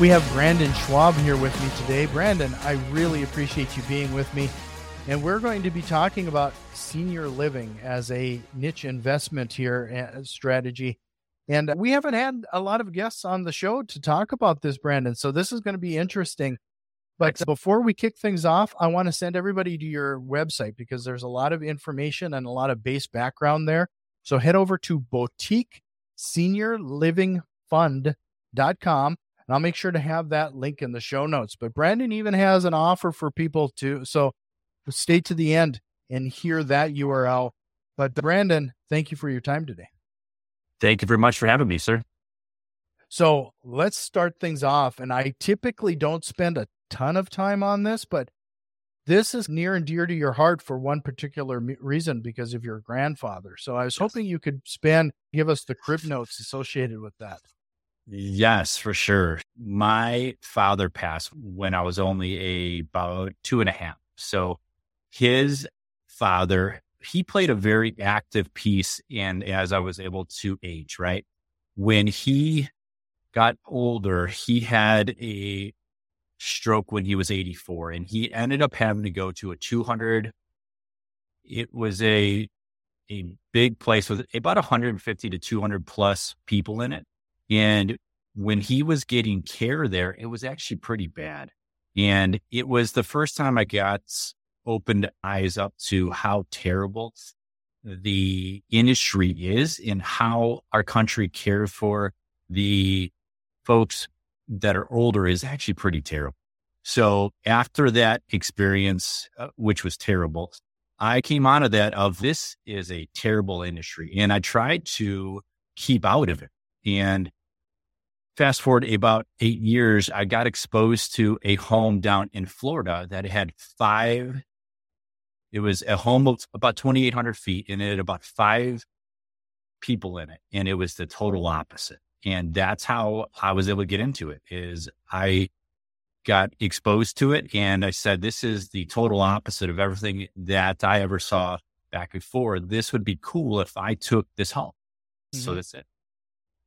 We have Brandon Schwab here with me today. Brandon, I really appreciate you being with me. And we're going to be talking about senior living as a niche investment here uh, strategy. And we haven't had a lot of guests on the show to talk about this, Brandon. So this is going to be interesting. But before we kick things off, I want to send everybody to your website because there's a lot of information and a lot of base background there. So head over to boutique seniorlivingfund.com and I'll make sure to have that link in the show notes. But Brandon even has an offer for people to, so stay to the end and hear that URL. But Brandon, thank you for your time today. Thank you very much for having me, sir. So let's start things off. And I typically don't spend a ton of time on this, but this is near and dear to your heart for one particular reason because of your grandfather. So I was yes. hoping you could spend, give us the crib notes associated with that. Yes, for sure. My father passed when I was only a, about two and a half. So his father, he played a very active piece in as I was able to age, right? When he got older, he had a stroke when he was 84 and he ended up having to go to a 200 it was a a big place with about 150 to 200 plus people in it and when he was getting care there, it was actually pretty bad. And it was the first time I got opened eyes up to how terrible the industry is and how our country cares for the folks that are older is actually pretty terrible. So after that experience, uh, which was terrible, I came out of that of this is a terrible industry and I tried to keep out of it. And fast forward about eight years, I got exposed to a home down in Florida that had five. It was a home of about 2,800 feet and it had about five people in it. And it was the total opposite. And that's how I was able to get into it is I got exposed to it. And I said, this is the total opposite of everything that I ever saw back before. This would be cool if I took this home. Mm-hmm. So that's it.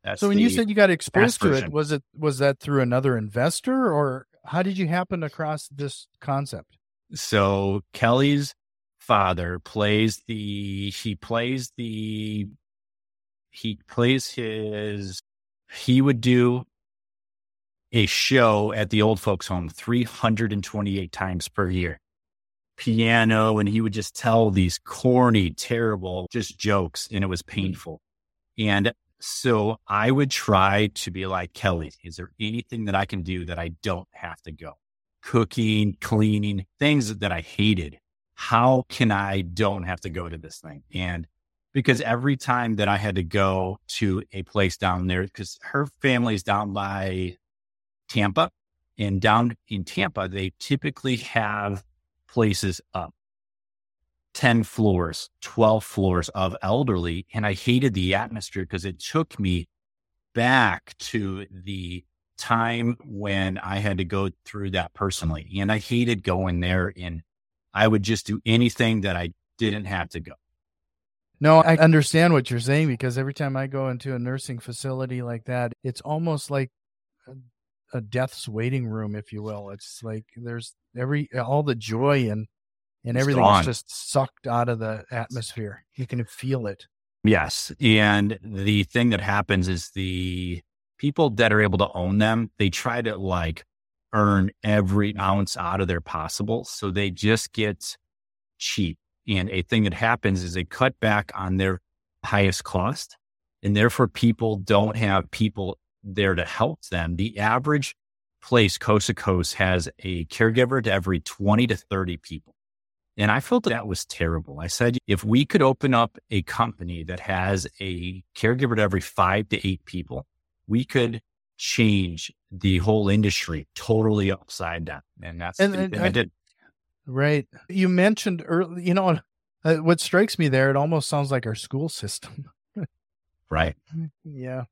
That's so when you said you got exposed to it, was it was that through another investor or how did you happen across this concept? So Kelly's father plays the he plays the he plays his he would do a show at the old folks home 328 times per year. Piano and he would just tell these corny terrible just jokes and it was hmm. painful. And so I would try to be like, Kelly, is there anything that I can do that I don't have to go? Cooking, cleaning, things that I hated. How can I don't have to go to this thing? And because every time that I had to go to a place down there, because her family's down by Tampa and down in Tampa, they typically have places up 10 floors, 12 floors of elderly. And I hated the atmosphere because it took me back to the time when I had to go through that personally. And I hated going there and I would just do anything that I didn't have to go. No, I understand what you're saying because every time I go into a nursing facility like that, it's almost like a, death's waiting room, if you will. It's like there's every all the joy and and everything's just sucked out of the atmosphere. You can feel it. Yes. And the thing that happens is the people that are able to own them, they try to like earn every ounce out of their possible. So they just get cheap. And a thing that happens is they cut back on their highest cost. And therefore, people don't have people there to help them. The average place coast to coast has a caregiver to every 20 to 30 people. And I felt that was terrible. I said, if we could open up a company that has a caregiver to every five to eight people, we could change the whole industry totally upside down. And that's and, and I did. Right. You mentioned early, you know, uh, what strikes me there, it almost sounds like our school system. right. Yeah.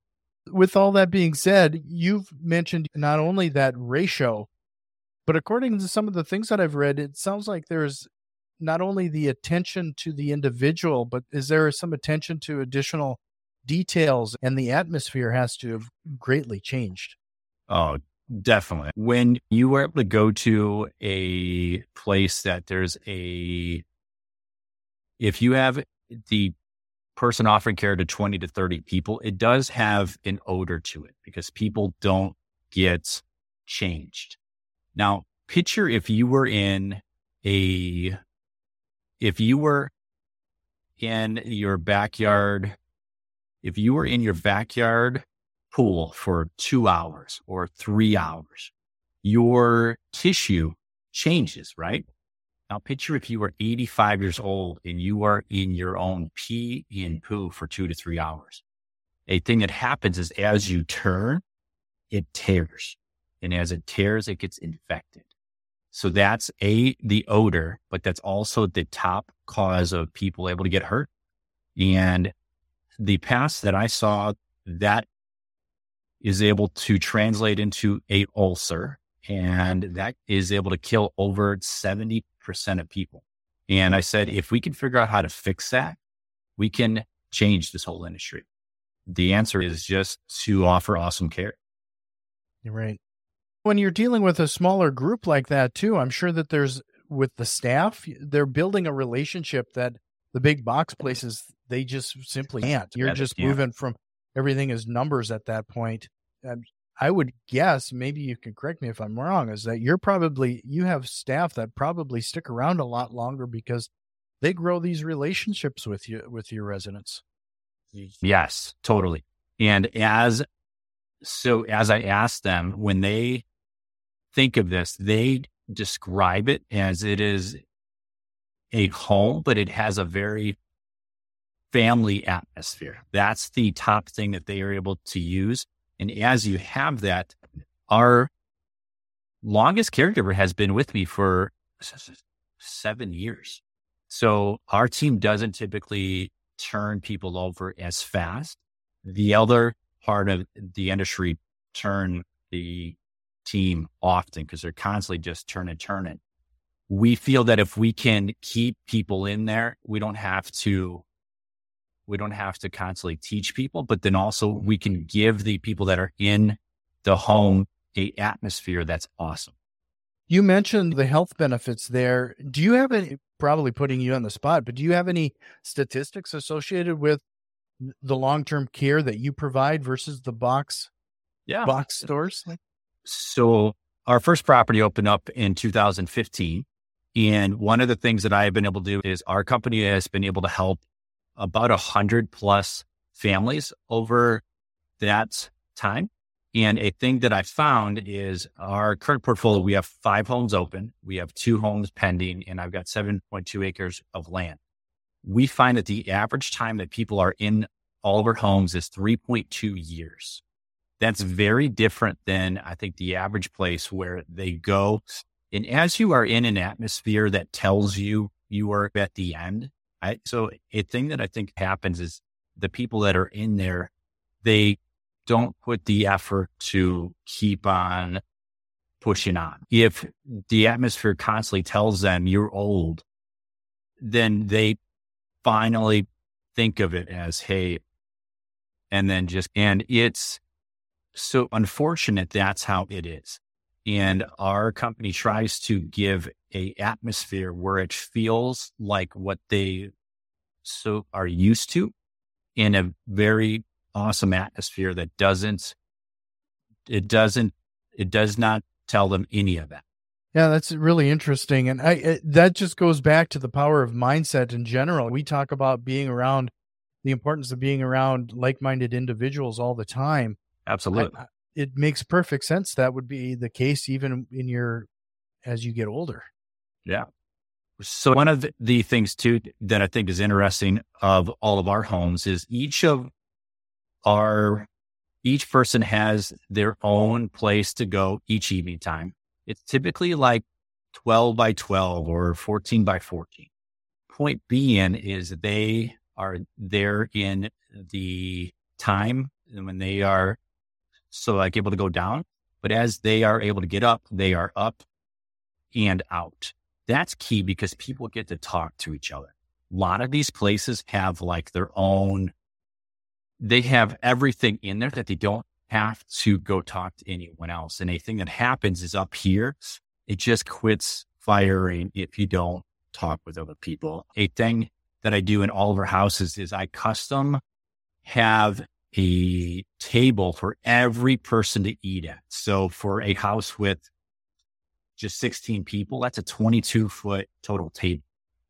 With all that being said, you've mentioned not only that ratio, but according to some of the things that I've read, it sounds like there's not only the attention to the individual, but is there some attention to additional details and the atmosphere has to have greatly changed? Oh, definitely. When you were able to go to a place that there's a, if you have the person offering care to 20 to 30 people, it does have an odor to it because people don't get changed. Now, picture if you were in a, if you were in your backyard, if you were in your backyard pool for two hours or three hours, your tissue changes, right? Now picture if you were 85 years old and you are in your own pee and poo for two to three hours. A thing that happens is as you turn, it tears. And as it tears, it gets infected. So that's a, the odor, but that's also the top cause of people able to get hurt. And the past that I saw that is able to translate into a ulcer and that is able to kill over 70% of people. And I said, if we can figure out how to fix that, we can change this whole industry. The answer is just to offer awesome care. You're right. When you're dealing with a smaller group like that, too, I'm sure that there's with the staff, they're building a relationship that the big box places, they just simply can't. You're just moving from everything is numbers at that point. Um, I would guess, maybe you can correct me if I'm wrong, is that you're probably, you have staff that probably stick around a lot longer because they grow these relationships with you, with your residents. Yes, totally. And as, so as I ask them, when they think of this, they describe it as it is a home, but it has a very family atmosphere. That's the top thing that they are able to use. And as you have that, our longest caregiver has been with me for seven years. So our team doesn't typically turn people over as fast. The other part of the industry turn the team often because they're constantly just turning, turning. We feel that if we can keep people in there, we don't have to we don't have to constantly teach people, but then also we can give the people that are in the home a atmosphere that's awesome. You mentioned the health benefits there. Do you have any, probably putting you on the spot, but do you have any statistics associated with the long term care that you provide versus the box yeah. box stores? So our first property opened up in 2015. And one of the things that I have been able to do is our company has been able to help about a hundred plus families over that time. And a thing that I found is our current portfolio, we have five homes open. We have two homes pending and I've got 7.2 acres of land. We find that the average time that people are in all of our homes is 3.2 years. That's very different than I think the average place where they go. And as you are in an atmosphere that tells you you are at the end, I, so a thing that I think happens is the people that are in there, they don't put the effort to keep on pushing on. If the atmosphere constantly tells them you're old, then they finally think of it as, Hey, and then just, and it's so unfortunate. That's how it is. And our company tries to give a atmosphere where it feels like what they so are used to in a very awesome atmosphere that doesn't it doesn't it does not tell them any of that yeah that's really interesting and i it, that just goes back to the power of mindset in general we talk about being around the importance of being around like-minded individuals all the time absolutely I, it makes perfect sense that would be the case even in your as you get older yeah so one of the things too that I think is interesting of all of our homes is each of our each person has their own place to go each evening time. It's typically like 12 by 12 or 14 by 14. Point being is they are there in the time when they are so like able to go down. But as they are able to get up, they are up and out. That's key because people get to talk to each other. A lot of these places have like their own, they have everything in there that they don't have to go talk to anyone else. And a thing that happens is up here, it just quits firing if you don't talk with other people. A thing that I do in all of our houses is I custom have a table for every person to eat at. So for a house with just 16 people, that's a 22 foot total table.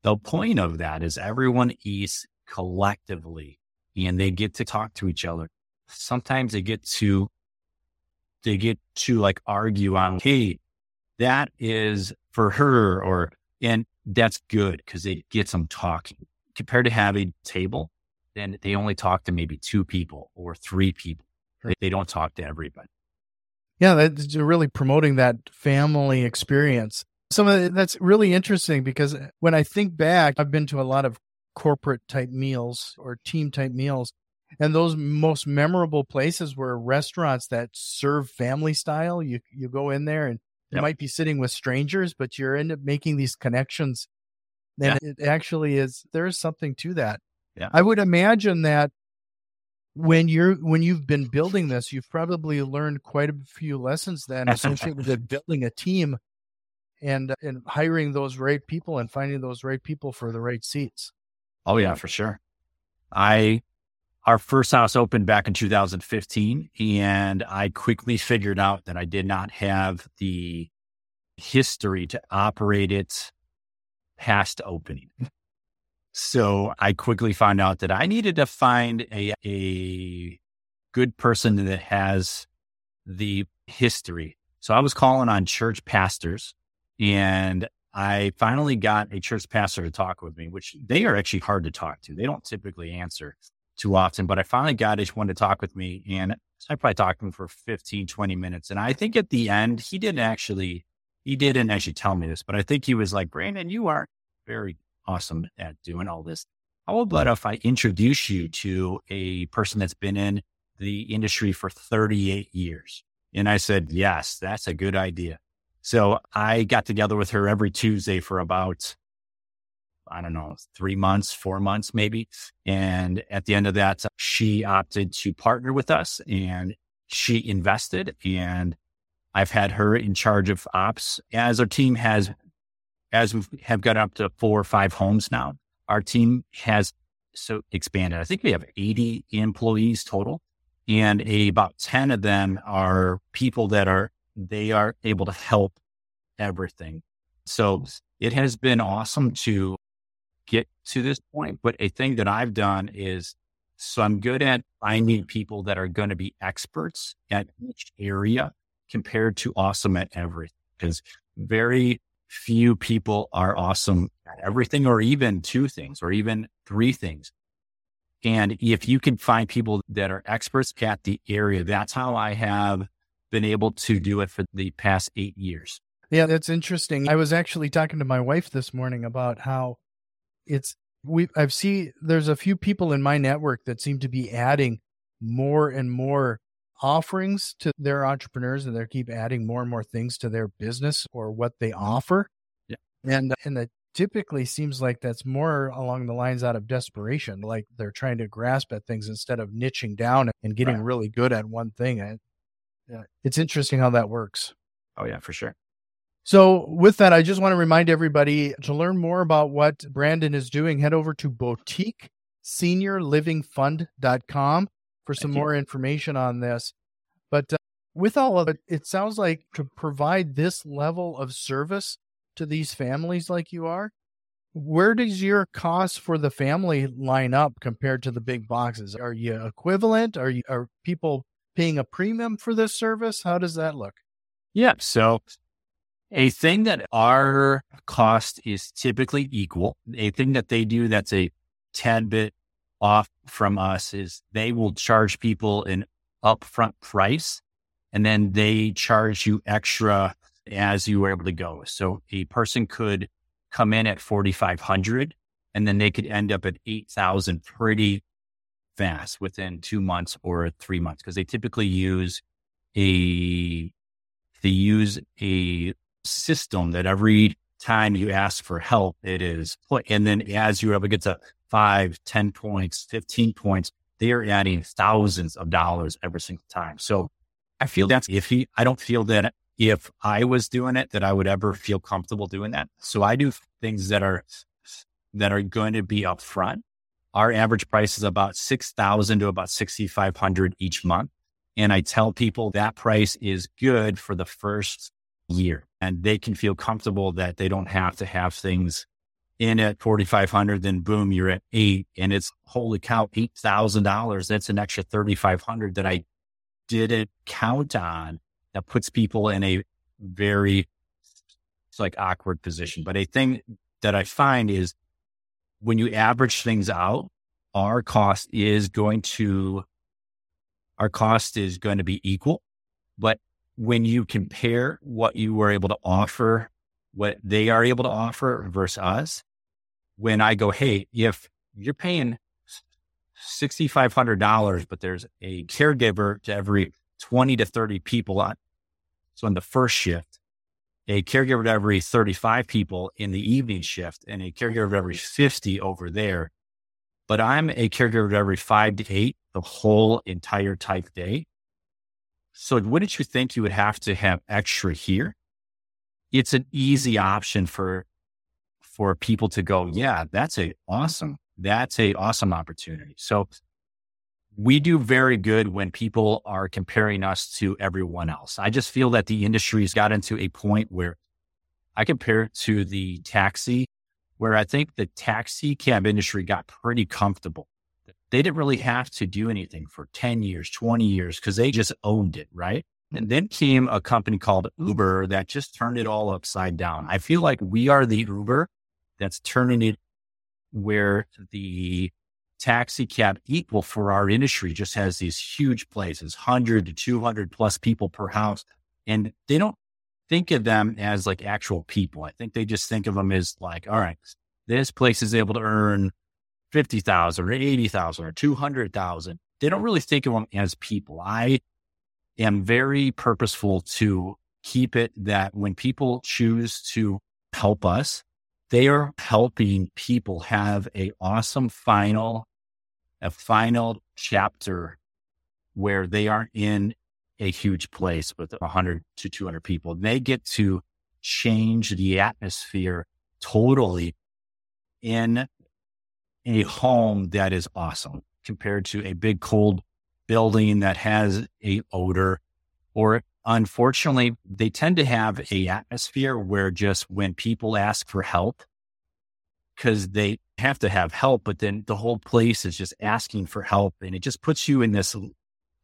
The point of that is everyone eats collectively and they get to talk to each other. Sometimes they get to, they get to like argue on, Hey, that is for her or, and that's good because it gets them talking compared to having a table then they only talk to maybe two people or three people. They, they don't talk to everybody. Yeah, that's really promoting that family experience. Some of uh, the, that's really interesting because uh, when I think back, I've been to a lot of corporate type meals or team type meals. And those most memorable places were restaurants that serve family style. You you go in there and you might be sitting with strangers, but you're end up making these connections. And yeah. it actually is there is something to that. Yeah. I would imagine that when you're when you've been building this, you've probably learned quite a few lessons then associated with building a team and and hiring those right people and finding those right people for the right seats. Oh yeah, for sure. I our first house opened back in 2015 and I quickly figured out that I did not have the history to operate it past opening. So I quickly found out that I needed to find a, a good person that has the history. So I was calling on church pastors and I finally got a church pastor to talk with me, which they are actually hard to talk to. They don't typically answer too often, but I finally got one to talk with me and I probably talked to him for 15, 20 minutes. And I think at the end, he didn't actually, he didn't actually tell me this, but I think he was like, Brandon, you are very awesome at doing all this. How about if I introduce you to a person that's been in the industry for 38 years? And I said, yes, that's a good idea. So I got together with her every Tuesday for about, I don't know, three months, four months, maybe. And at the end of that, she opted to partner with us and she invested and I've had her in charge of ops as our team has as we have got up to four or five homes now, our team has so expanded. I think we have 80 employees total and a, about 10 of them are people that are, they are able to help everything. So it has been awesome to get to this point. But a thing that I've done is, so I'm good at finding people that are going to be experts at each area compared to awesome at everything. Because very few people are awesome at everything or even two things or even three things. And if you can find people that are experts at the area, that's how I have been able to do it for the past eight years. Yeah, that's interesting. I was actually talking to my wife this morning about how it's we I've seen there's a few people in my network that seem to be adding more and more offerings to their entrepreneurs and they keep adding more and more things to their business or what they offer. Yeah. And uh, and that typically seems like that's more along the lines out of desperation, like they're trying to grasp at things instead of niching down and getting right. really good at one thing. Yeah, it's interesting how that works. Oh yeah, for sure. So, with that, I just want to remind everybody to learn more about what Brandon is doing, head over to boutique seniorlivingfund.com for some more information on this. But uh, with all of it, it sounds like to provide this level of service to these families like you are, where does your cost for the family line up compared to the big boxes? Are you equivalent? Are you are people paying a premium for this service? How does that look? Yeah. So a thing that our cost is typically equal, a thing that they do that's a tad bit off from us is they will charge people an upfront price and then they charge you extra as you were able to go. So a person could come in at 4,500 and then they could end up at 8,000 pretty fast within two months or three months because they typically use a, they use a system that every time you ask for help, it is. And then as able to get to five, 10 points, 15 points, they are adding thousands of dollars every single time. So I feel that's iffy. I don't feel that if I was doing it, that I would ever feel comfortable doing that. So I do things that are, that are going to be upfront. Our average price is about 6,000 to about 6,500 each month. And I tell people that price is good for the first year and they can feel comfortable that they don't have to have things in at 4,500, then boom, you're at eight and it's holy cow, $8,000. That's an extra 3,500 that I didn't count on that puts people in a very it's like awkward position. But a thing that I find is when you average things out, our cost is going to, our cost is going to be equal, but when you compare what you were able to offer, what they are able to offer versus us, when I go, hey, if you're paying $6,500, but there's a caregiver to every 20 to 30 people on, so in the first shift, a caregiver to every 35 people in the evening shift, and a caregiver to every 50 over there. But I'm a caregiver to every five to eight the whole entire type day. So wouldn't you think you would have to have extra here? It's an easy option for for people to go, yeah, that's a awesome, that's a awesome opportunity. So we do very good when people are comparing us to everyone else. I just feel that the industry has got into a point where I compare it to the taxi, where I think the taxi cab industry got pretty comfortable they didn't really have to do anything for 10 years, 20 years, because they just owned it, right? And then came a company called Uber that just turned it all upside down. I feel like we are the Uber that's turning it where the taxi cab equal for our industry just has these huge places, 100 to 200 plus people per house. And they don't think of them as like actual people. I think they just think of them as like, all right, this place is able to earn 50,000 or 80,000 or 200,000. They don't really think of them as people. I am very purposeful to keep it that when people choose to help us, they are helping people have a awesome final, a final chapter where they aren't in a huge place with 100 to 200 people. They get to change the atmosphere totally in a home that is awesome compared to a big cold building that has a odor or unfortunately they tend to have a atmosphere where just when people ask for help because they have to have help but then the whole place is just asking for help and it just puts you in this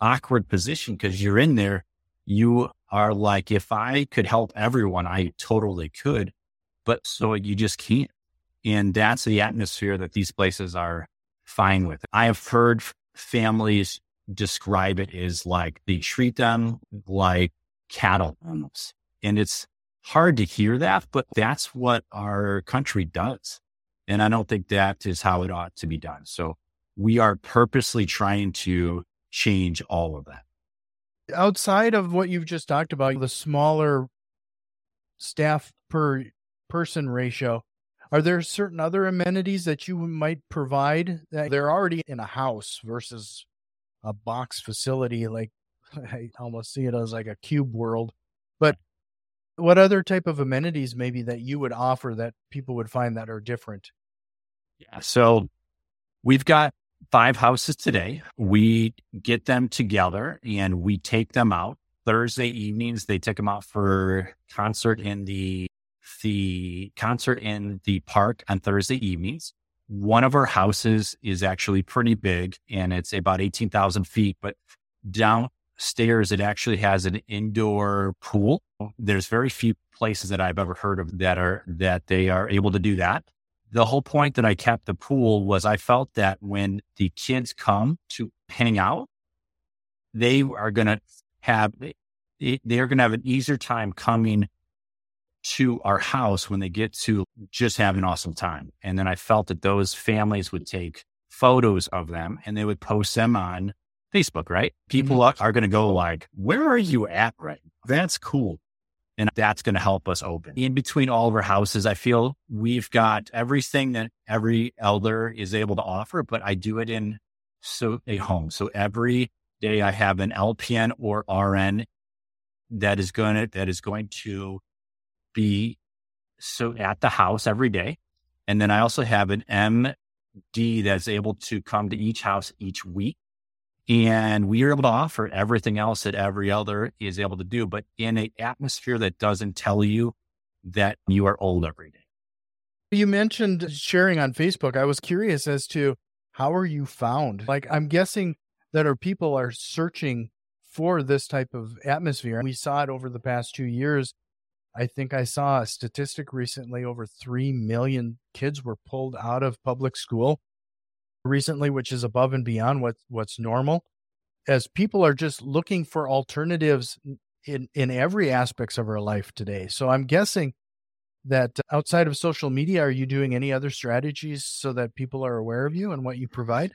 awkward position because you're in there. You are like if i could help everyone i totally could but so you just can't and that's the atmosphere that these places are fine with. I have heard families describe it as like they treat them like cattle. And it's hard to hear that, but that's what our country does. And I don't think that is how it ought to be done. So we are purposely trying to change all of that. Outside of what you've just talked about, the smaller staff per person ratio, are there certain other amenities that you might provide that they're already in a house versus a box facility? Like I almost see it as like a cube world. But what other type of amenities maybe that you would offer that people would find that are different? Yeah. So we've got five houses today. We get them together and we take them out Thursday evenings. They take them out for concert in the the concert in the park on Thursday evenings. One of our houses is actually pretty big and it's about 18,000 feet, but downstairs, it actually has an indoor pool. There's very few places that I've ever heard of that are, that they are able to do that. The whole point that I kept the pool was I felt that when the kids come to hang out, they are going to have, they are going to have an easier time coming to our house when they get to just have an awesome time. And then I felt that those families would take photos of them and they would post them on Facebook, right? People mm-hmm. are, are going to go like, where are you at right now? That's cool. And that's going to help us open. In between all of our houses, I feel we've got everything that every elder is able to offer, but I do it in so a home. So every day I have an LPN or RN that is going to, that is going to be so at the house every day. And then I also have an MD that's able to come to each house each week. And we are able to offer everything else that every other is able to do, but in an atmosphere that doesn't tell you that you are old every day. You mentioned sharing on Facebook. I was curious as to how are you found? Like, I'm guessing that our people are searching for this type of atmosphere. We saw it over the past two years I think I saw a statistic recently over 3 million kids were pulled out of public school recently, which is above and beyond what, what's normal. As people are just looking for alternatives in, in every aspects of our life today. So I'm guessing that uh, outside of social media, are you doing any other strategies so that people are aware of you and what you provide?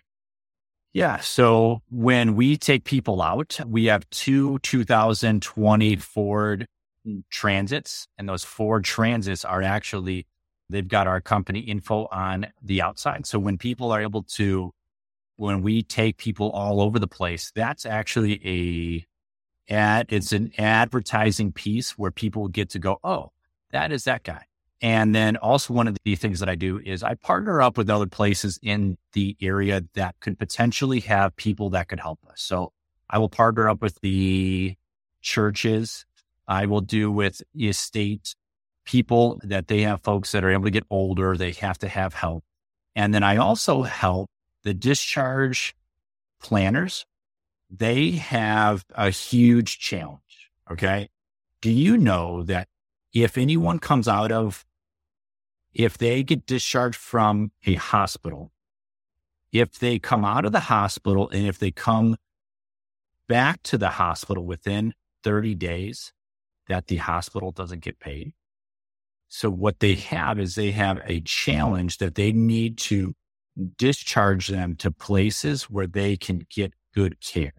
Yeah. So when we take people out, we have two 2020 Ford transits, and those Ford transits are actually they've got our company info on the outside. So when people are able to, when we take people all over the place, that's actually a ad. It's an advertising piece where people get to go, oh, that is that guy. And then also one of the things that I do is I partner up with other places in the area that could potentially have people that could help us. So I will partner up with the churches I will do with estate people that they have folks that are able to get older, they have to have help. And then I also help the discharge planners. They have a huge challenge. Okay. Do you know that if anyone comes out of, if they get discharged from a hospital, if they come out of the hospital and if they come back to the hospital within 30 days, that the hospital doesn't get paid. So what they have is they have a challenge that they need to discharge them to places where they can get good care.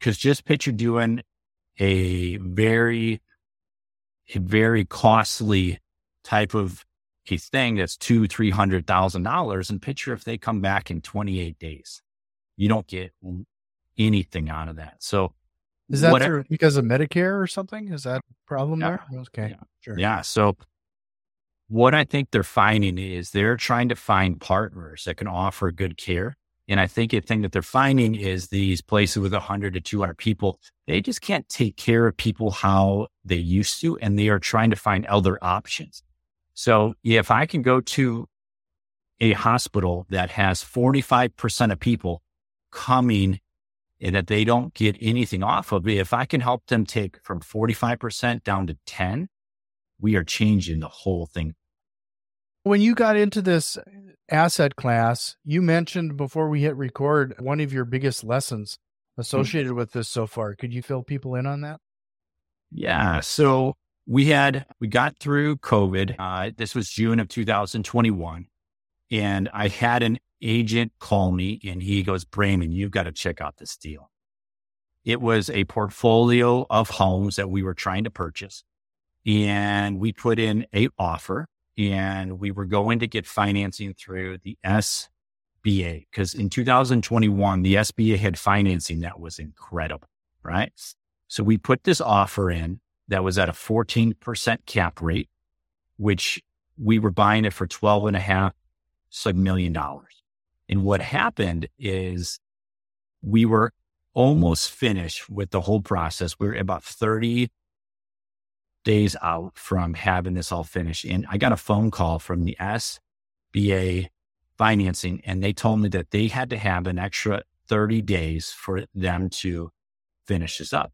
Cause just picture doing a very, a very costly type of a thing that's two, three hundred thousand dollars and picture if they come back in 28 days, you don't get anything out of that. So is that through, because of Medicare or something? Is that a problem yeah. there? Okay, yeah. sure. Yeah. So what I think they're finding is they're trying to find partners that can offer good care. And I think a thing that they're finding is these places with 100 to 200 people, they just can't take care of people how they used to. And they are trying to find other options. So if I can go to a hospital that has 45% of people coming that they don't get anything off of if I can help them take from 45% down to 10, we are changing the whole thing. When you got into this asset class, you mentioned before we hit record one of your biggest lessons hmm. associated mm-hmm. with this so far. Could you fill people in on that? Yeah. So we had, we got through COVID. Uh, this was June of 2021. And I had an agent call me and he goes, Brandon, you've got to check out this deal. It was a portfolio of homes that we were trying to purchase. And we put in a offer and we were going to get financing through the SBA because in 2021, the SBA had financing that was incredible, right? So we put this offer in that was at a 14% cap rate, which we were buying it for 12 and a half million dollars. And what happened is we were almost finished with the whole process. We were about 30 days out from having this all finished. And I got a phone call from the SBA financing, and they told me that they had to have an extra 30 days for them to finish this up.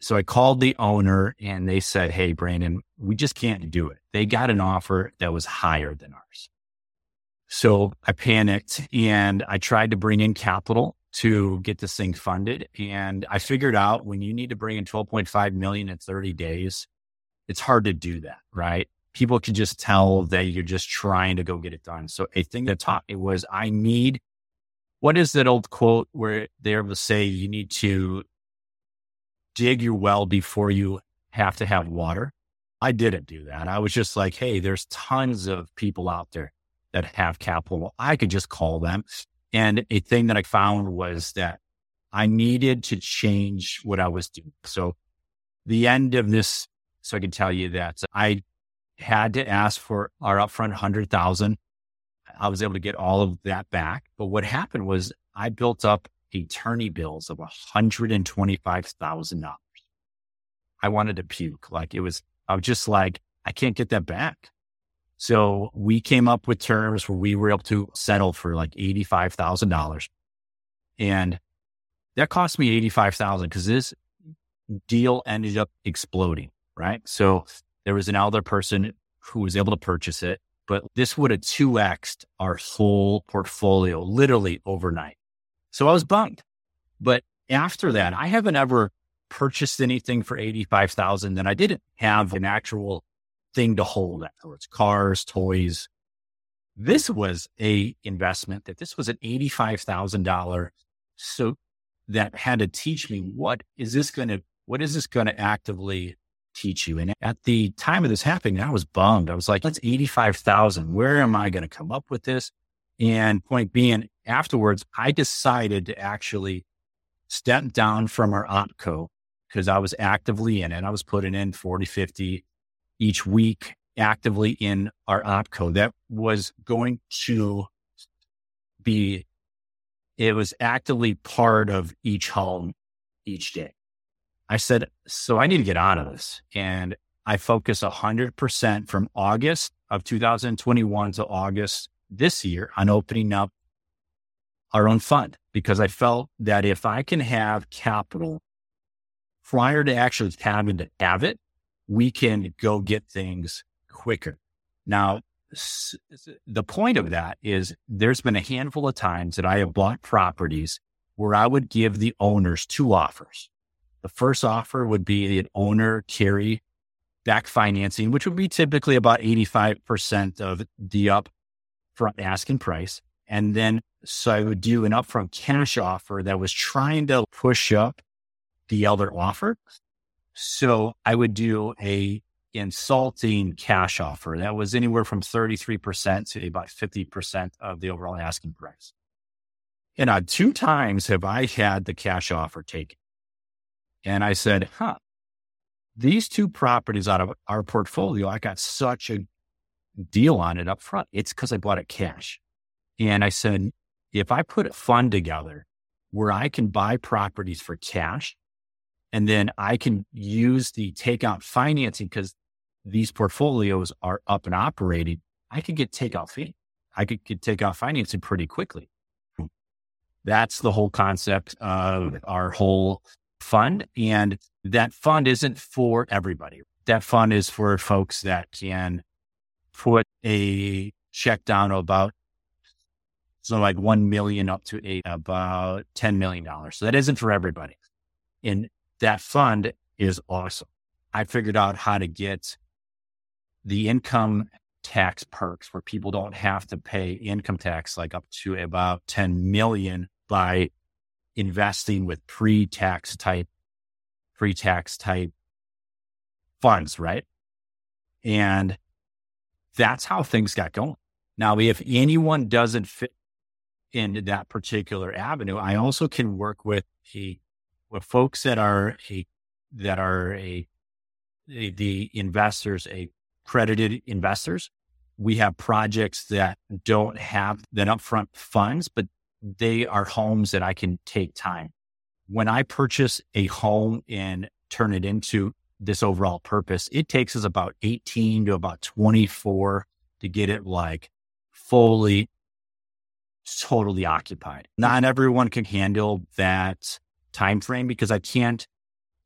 So I called the owner and they said, Hey, Brandon, we just can't do it. They got an offer that was higher than ours. So I panicked and I tried to bring in capital to get this thing funded. And I figured out when you need to bring in 12.5 million in 30 days, it's hard to do that, right? People can just tell that you're just trying to go get it done. So a thing that taught me was I need, what is that old quote where they will say you need to dig your well before you have to have water? I didn't do that. I was just like, hey, there's tons of people out there that have capital. I could just call them. And a thing that I found was that I needed to change what I was doing. So the end of this, so I can tell you that I had to ask for our upfront hundred thousand. I was able to get all of that back. But what happened was I built up attorney bills of $125,000. I wanted to puke. Like it was, I was just like, I can't get that back. So we came up with terms where we were able to settle for like $85,000. And that cost me 85,000 because this deal ended up exploding. Right. So there was an elder person who was able to purchase it, but this would have 2xed our whole portfolio literally overnight. So I was bummed. But after that, I haven't ever purchased anything for 85,000 that I didn't have an actual thing to hold afterwards, cars, toys. This was a investment that this was an $85,000. So that had to teach me what is this going to, what is this going to actively teach you? And at the time of this happening, I was bummed. I was like, that's 85,000. Where am I going to come up with this? And point being afterwards, I decided to actually step down from our opco because I was actively in it. I was putting in 40, 50 each week actively in our opco that was going to be, it was actively part of each home each day. I said, so I need to get out of this. And I focus 100% from August of 2021 to August this year on opening up our own fund because I felt that if I can have capital prior to actually having to have it, we can go get things quicker. Now, the point of that is there's been a handful of times that I have bought properties where I would give the owners two offers. The first offer would be an owner carry back financing, which would be typically about 85% of the upfront asking price. And then so I would do an upfront cash offer that was trying to push up the elder offer. So I would do a insulting cash offer that was anywhere from 33% to about 50% of the overall asking price. And on two times have I had the cash offer taken. And I said, huh, these two properties out of our portfolio, I got such a deal on it up front. It's because I bought it cash. And I said, if I put a fund together where I can buy properties for cash and then I can use the takeout financing because these portfolios are up and operating. I could get takeout fee. I could get takeout financing pretty quickly. That's the whole concept of our whole fund. And that fund isn't for everybody. That fund is for folks that can put a check down about so like 1 million up to a, about $10 million. So that isn't for everybody. And that fund is awesome. I figured out how to get the income tax perks where people don't have to pay income tax like up to about 10 million by investing with pre-tax type pre-tax type funds, right? And that's how things got going. Now, if anyone doesn't fit into that particular avenue, I also can work with a folks that are a that are a, a the investors, a credited investors. We have projects that don't have that upfront funds, but they are homes that I can take time. When I purchase a home and turn it into this overall purpose, it takes us about 18 to about 24 to get it like fully, totally occupied. Not everyone can handle that time frame because I can't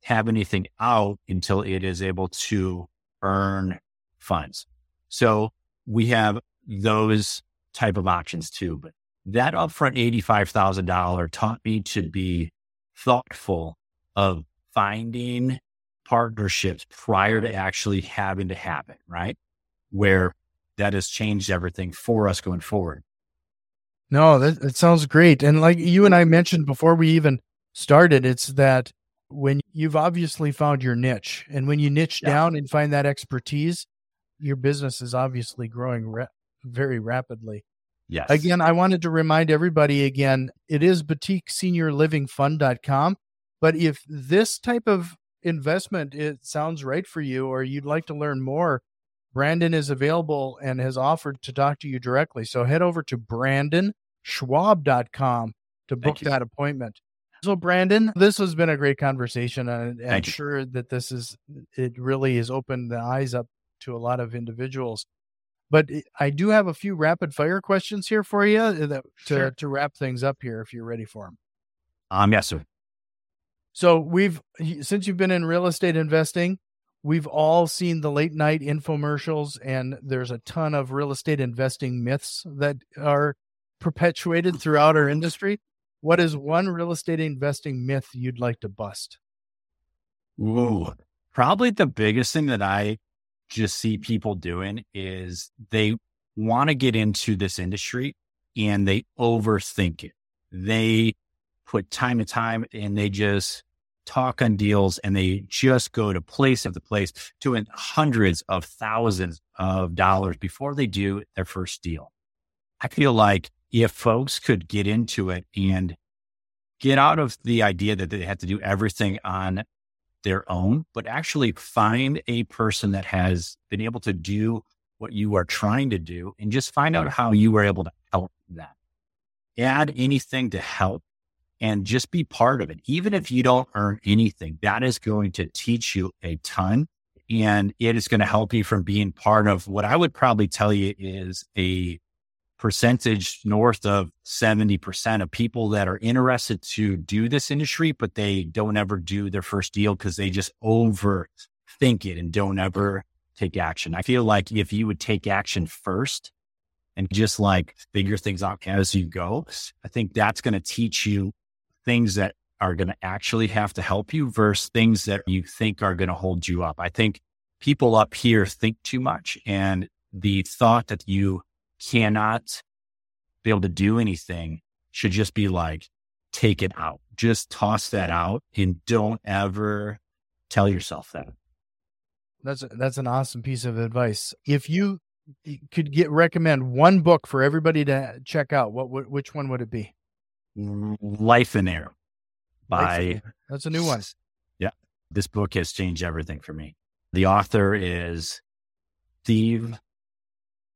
have anything out until it is able to earn funds. So we have those type of options too. But that upfront $85,000 taught me to be thoughtful of finding partnerships prior to actually having to happen, right? Where that has changed everything for us going forward. No, that, that sounds great. And like you and I mentioned before we even started, it's that when you've obviously found your niche and when you niche yeah. down and find that expertise, your business is obviously growing ra- very rapidly. Yes. Again, I wanted to remind everybody again, it is boutique senior living fund.com. But if this type of investment it sounds right for you or you'd like to learn more, Brandon is available and has offered to talk to you directly. So head over to brandonschwab.com to book that appointment. So Brandon, this has been a great conversation and I'm sure that this is it really has opened the eyes up to a lot of individuals. But I do have a few rapid fire questions here for you uh, that, to sure. to wrap things up here if you're ready for them. Um yes sir. So we've since you've been in real estate investing, we've all seen the late night infomercials and there's a ton of real estate investing myths that are perpetuated throughout our industry. What is one real estate investing myth you'd like to bust? Ooh, probably the biggest thing that I just see people doing is they want to get into this industry and they overthink it. They put time and time and they just talk on deals and they just go to place after place to hundreds of thousands of dollars before they do their first deal. I feel like if folks could get into it and get out of the idea that they have to do everything on their own, but actually find a person that has been able to do what you are trying to do and just find out how you were able to help that. Add anything to help and just be part of it. Even if you don't earn anything, that is going to teach you a ton and it is going to help you from being part of what I would probably tell you is a percentage north of 70% of people that are interested to do this industry, but they don't ever do their first deal because they just overthink it and don't ever take action. I feel like if you would take action first and just like figure things out as you go, I think that's going to teach you things that are going to actually have to help you versus things that you think are going to hold you up. I think people up here think too much and the thought that you cannot be able to do anything should just be like, take it out. Just toss that out and don't ever tell yourself that. That's a, that's an awesome piece of advice. If you could get recommend one book for everybody to check out, what, what which one would it be? Lifeonaire by Air. That's a new one. Yeah. This book has changed everything for me. The author is Steve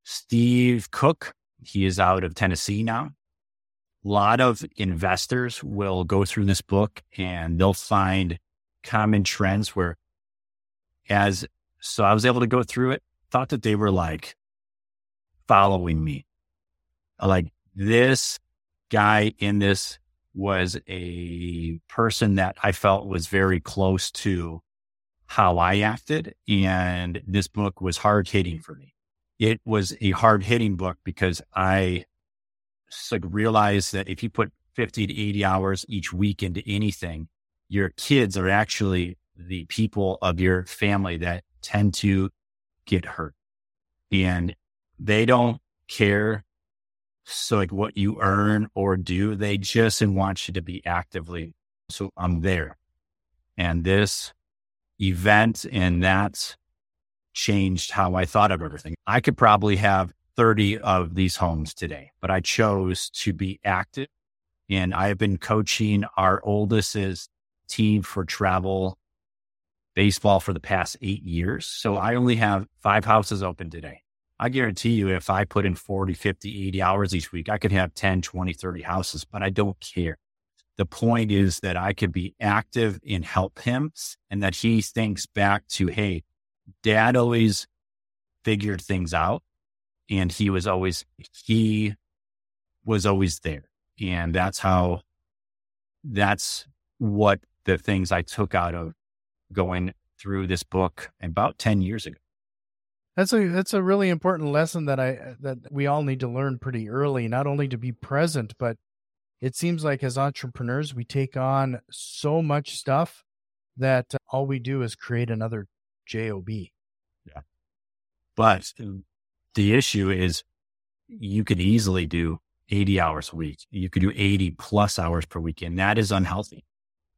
Steve Cook, he is out of Tennessee now. A lot of investors will go through this book and they'll find common trends where, as so I was able to go through it, thought that they were like following me. Like this guy in this was a person that I felt was very close to how I acted. And this book was hard hitting for me it was a hard hitting book because I like realized that if you put 50 to 80 hours each week into anything, your kids are actually the people of your family that tend to get hurt and they don't care. So like what you earn or do, they just want you to be actively. So I'm there and this event and that's changed how I thought of everything. I could probably have 30 of these homes today, but I chose to be active. And I have been coaching our oldest's team for travel baseball for the past eight years. So I only have five houses open today. I guarantee you, if I put in 40, 50, 80 hours each week, I could have 10, 20, 30 houses, but I don't care. The point is that I could be active and help him and that he thinks back to, hey, dad always figured things out and he was always, he was always there. And that's how, that's what the things I took out of going through this book about 10 years ago. That's a that's a really important lesson that I that we all need to learn pretty early, not only to be present, but it seems like as entrepreneurs we take on so much stuff that all we do is create another job yeah. But the issue is you could easily do 80 hours a week. You could do 80 plus hours per week and that is unhealthy.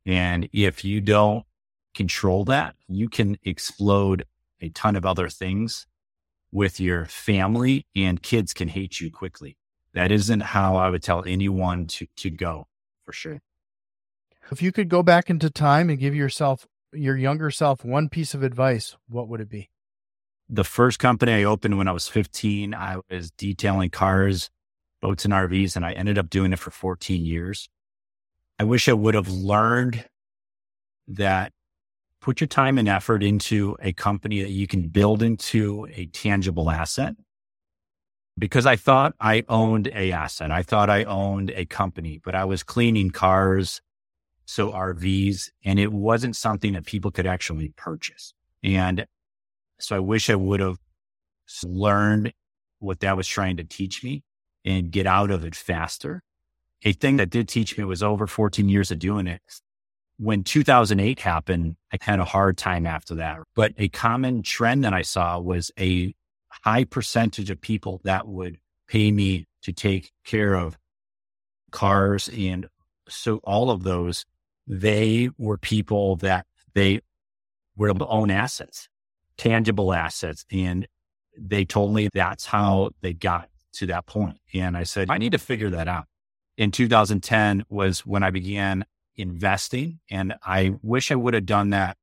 And if you don't control that you can explode a ton of other things with your family and kids can hate you quickly. That isn't how i would tell anyone to to go for sure. If you could go back into time and give yourself, your younger self, one piece of advice, what would it be? The first company I opened when I was 15, I was detailing cars, boats, and RVs, and I ended up doing it for 14 years. I wish I would have learned that put your time and effort into a company that you can build into a tangible asset. Because I thought I owned a asset. I thought I owned a company, but I was cleaning cars so RVs, and it wasn't something that people could actually purchase. And so I wish I would have learned what that was trying to teach me and get out of it faster. A thing that did teach me was over 14 years of doing it. When 2008 happened, I had a hard time after that. But a common trend that I saw was a high percentage of people that would pay me to take care of cars. And so all of those they were people that they were able to own assets, tangible assets. And they told me that's how they got to that point. And I said, I need to figure that out. In 2010 was when I began investing. And I wish I would have done that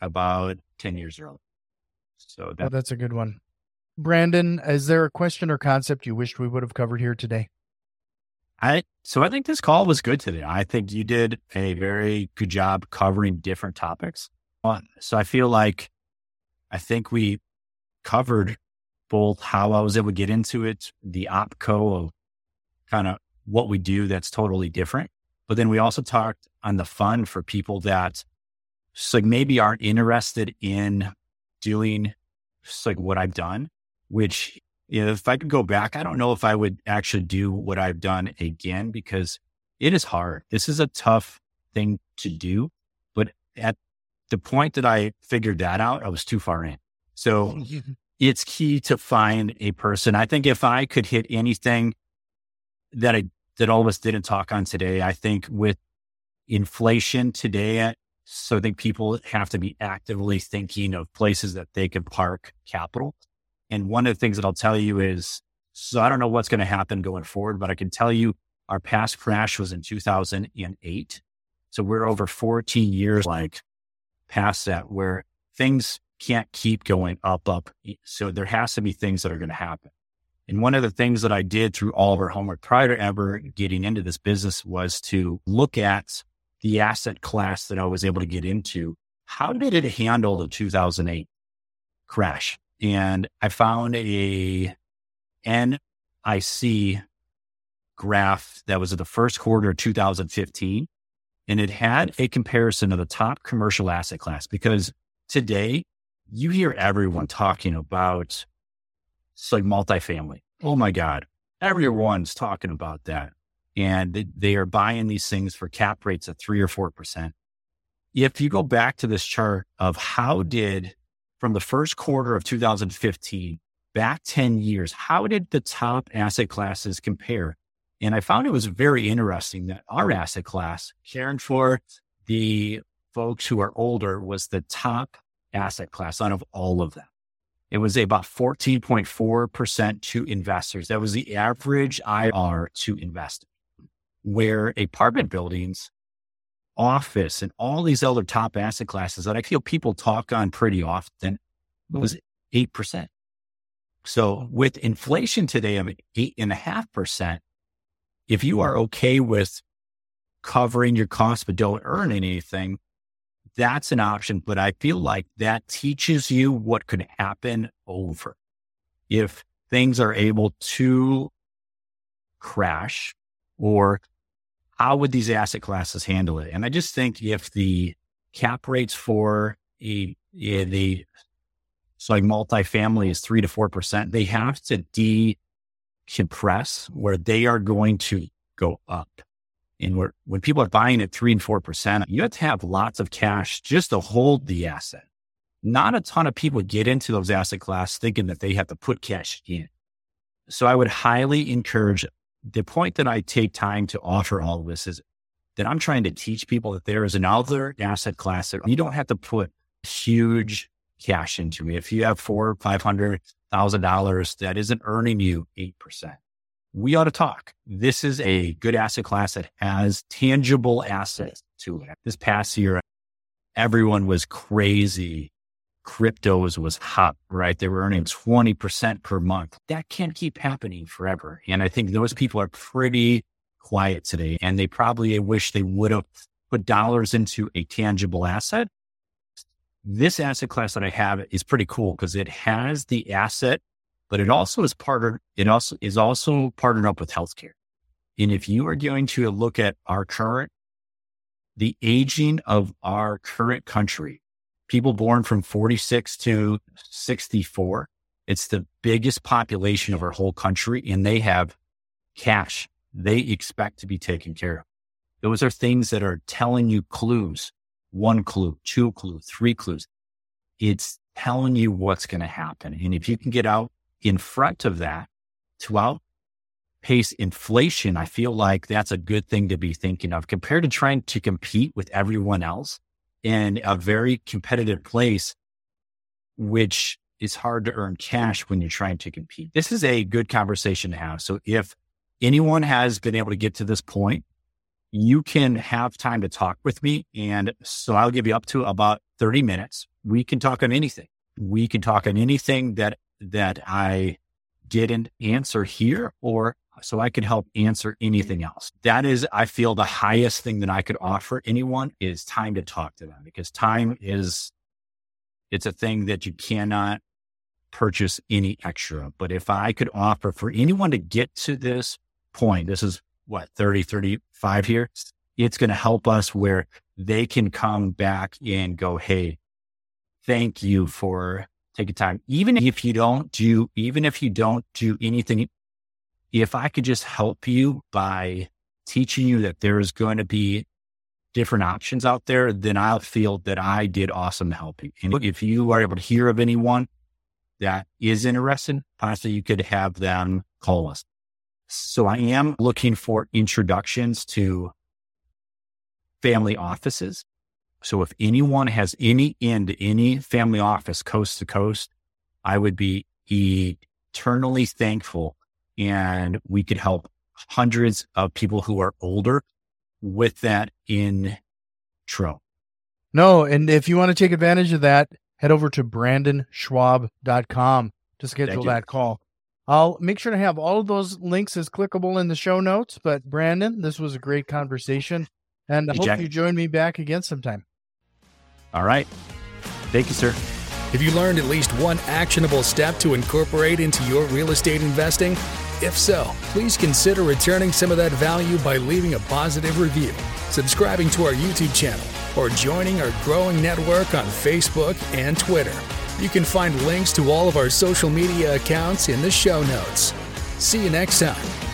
about 10 years earlier. So that, oh, that's a good one. Brandon, is there a question or concept you wished we would have covered here today? I so I think this call was good today. I think you did a very good job covering different topics. So I feel like I think we covered both how I was able to get into it, the opco of kind of what we do that's totally different. But then we also talked on the fun for people that so like maybe aren't interested in doing like what I've done, which if I could go back, I don't know if I would actually do what I've done again because it is hard. This is a tough thing to do. But at the point that I figured that out, I was too far in. So it's key to find a person. I think if I could hit anything that I, that all of us didn't talk on today, I think with inflation today, eh, so I think people have to be actively thinking of places that they could park capital. And one of the things that I'll tell you is, so I don't know what's going to happen going forward, but I can tell you our past crash was in 2008. So we're over 14 years like past that where things can't keep going up, up. So there has to be things that are going to happen. And one of the things that I did through all of our homework prior to ever getting into this business was to look at the asset class that I was able to get into. How did it handle the 2008 crash? And I found a NIC graph that was in the first quarter of 2015. And it had a comparison of the top commercial asset class because today you hear everyone talking about it's like multifamily. Oh my God. Everyone's talking about that. And they, they are buying these things for cap rates of three or 4%. If you go back to this chart of how did from the first quarter of 2015 back 10 years, how did the top asset classes compare? And I found it was very interesting that our asset class, caring for the folks who are older, was the top asset class out of all of them. It was about 14.4% to investors. That was the average IR to investors, where apartment buildings office and all these other top asset classes that I feel people talk on pretty often was 8%. So with inflation today of eight and a half percent, if you are okay with covering your costs but don't earn anything, that's an option. But I feel like that teaches you what could happen over if things are able to crash or how would these asset classes handle it? And I just think if the cap rates for a, a the so like multifamily is three to four percent, they have to decompress where they are going to go up. And where when people are buying at three and 4%, you have to have lots of cash just to hold the asset. Not a ton of people get into those asset class thinking that they have to put cash in. So I would highly encourage the point that I take time to offer all of this is that I'm trying to teach people that there is another asset class that you don't have to put huge cash into it. If you have four, five hundred thousand dollars that isn't earning you eight percent, we ought to talk. This is a good asset class that has tangible assets to it. This past year, everyone was crazy. Cryptos was hot, right? They were earning 20% per month. That can't keep happening forever. And I think those people are pretty quiet today and they probably wish they would have put dollars into a tangible asset. This asset class that I have is pretty cool because it has the asset but it also is partnered, it also is also partnered up with healthcare. And if you are going to look at our current, the aging of our current country, people born from 46 to 64, it's the biggest population of our whole country and they have cash they expect to be taken care of. Those are things that are telling you clues, one clue, two clues, three clues. It's telling you what's going to happen. And if you can get out in front of that to outpace inflation, I feel like that's a good thing to be thinking of compared to trying to compete with everyone else in a very competitive place, which is hard to earn cash when you're trying to compete. This is a good conversation to have. So if anyone has been able to get to this point, you can have time to talk with me. And so I'll give you up to about 30 minutes. We can talk on anything. We can talk on anything that that I didn't answer here or so I could help answer mm-hmm. anything else. That is, I feel the highest thing that I could offer anyone is time to talk to them because time is, it's a thing that you cannot purchase any extra. But if I could offer for anyone to get to this point, this is what, 30, 35 here, it's going to help us where they can come back and go, Hey, thank you for taking time. Even if you don't do, even if you don't do anything, if I could just help you by teaching you that there's going to be different options out there, then I'll feel that I did awesome helping. And if you are able to hear of anyone that is interested, possibly you could have them call us. So I am looking for introductions to family offices. So if anyone has any in any family office coast to coast, I would be eternally thankful and we could help hundreds of people who are older with that in intro. No, and if you want to take advantage of that, head over to brandonschwab.com to schedule that call. I'll make sure to have all of those links as clickable in the show notes. But Brandon, this was a great conversation, and I hope Jack. you join me back again sometime. All right. Thank you, sir. Have you learned at least one actionable step to incorporate into your real estate investing? If so, please consider returning some of that value by leaving a positive review, subscribing to our YouTube channel, or joining our growing network on Facebook and Twitter. You can find links to all of our social media accounts in the show notes. See you next time.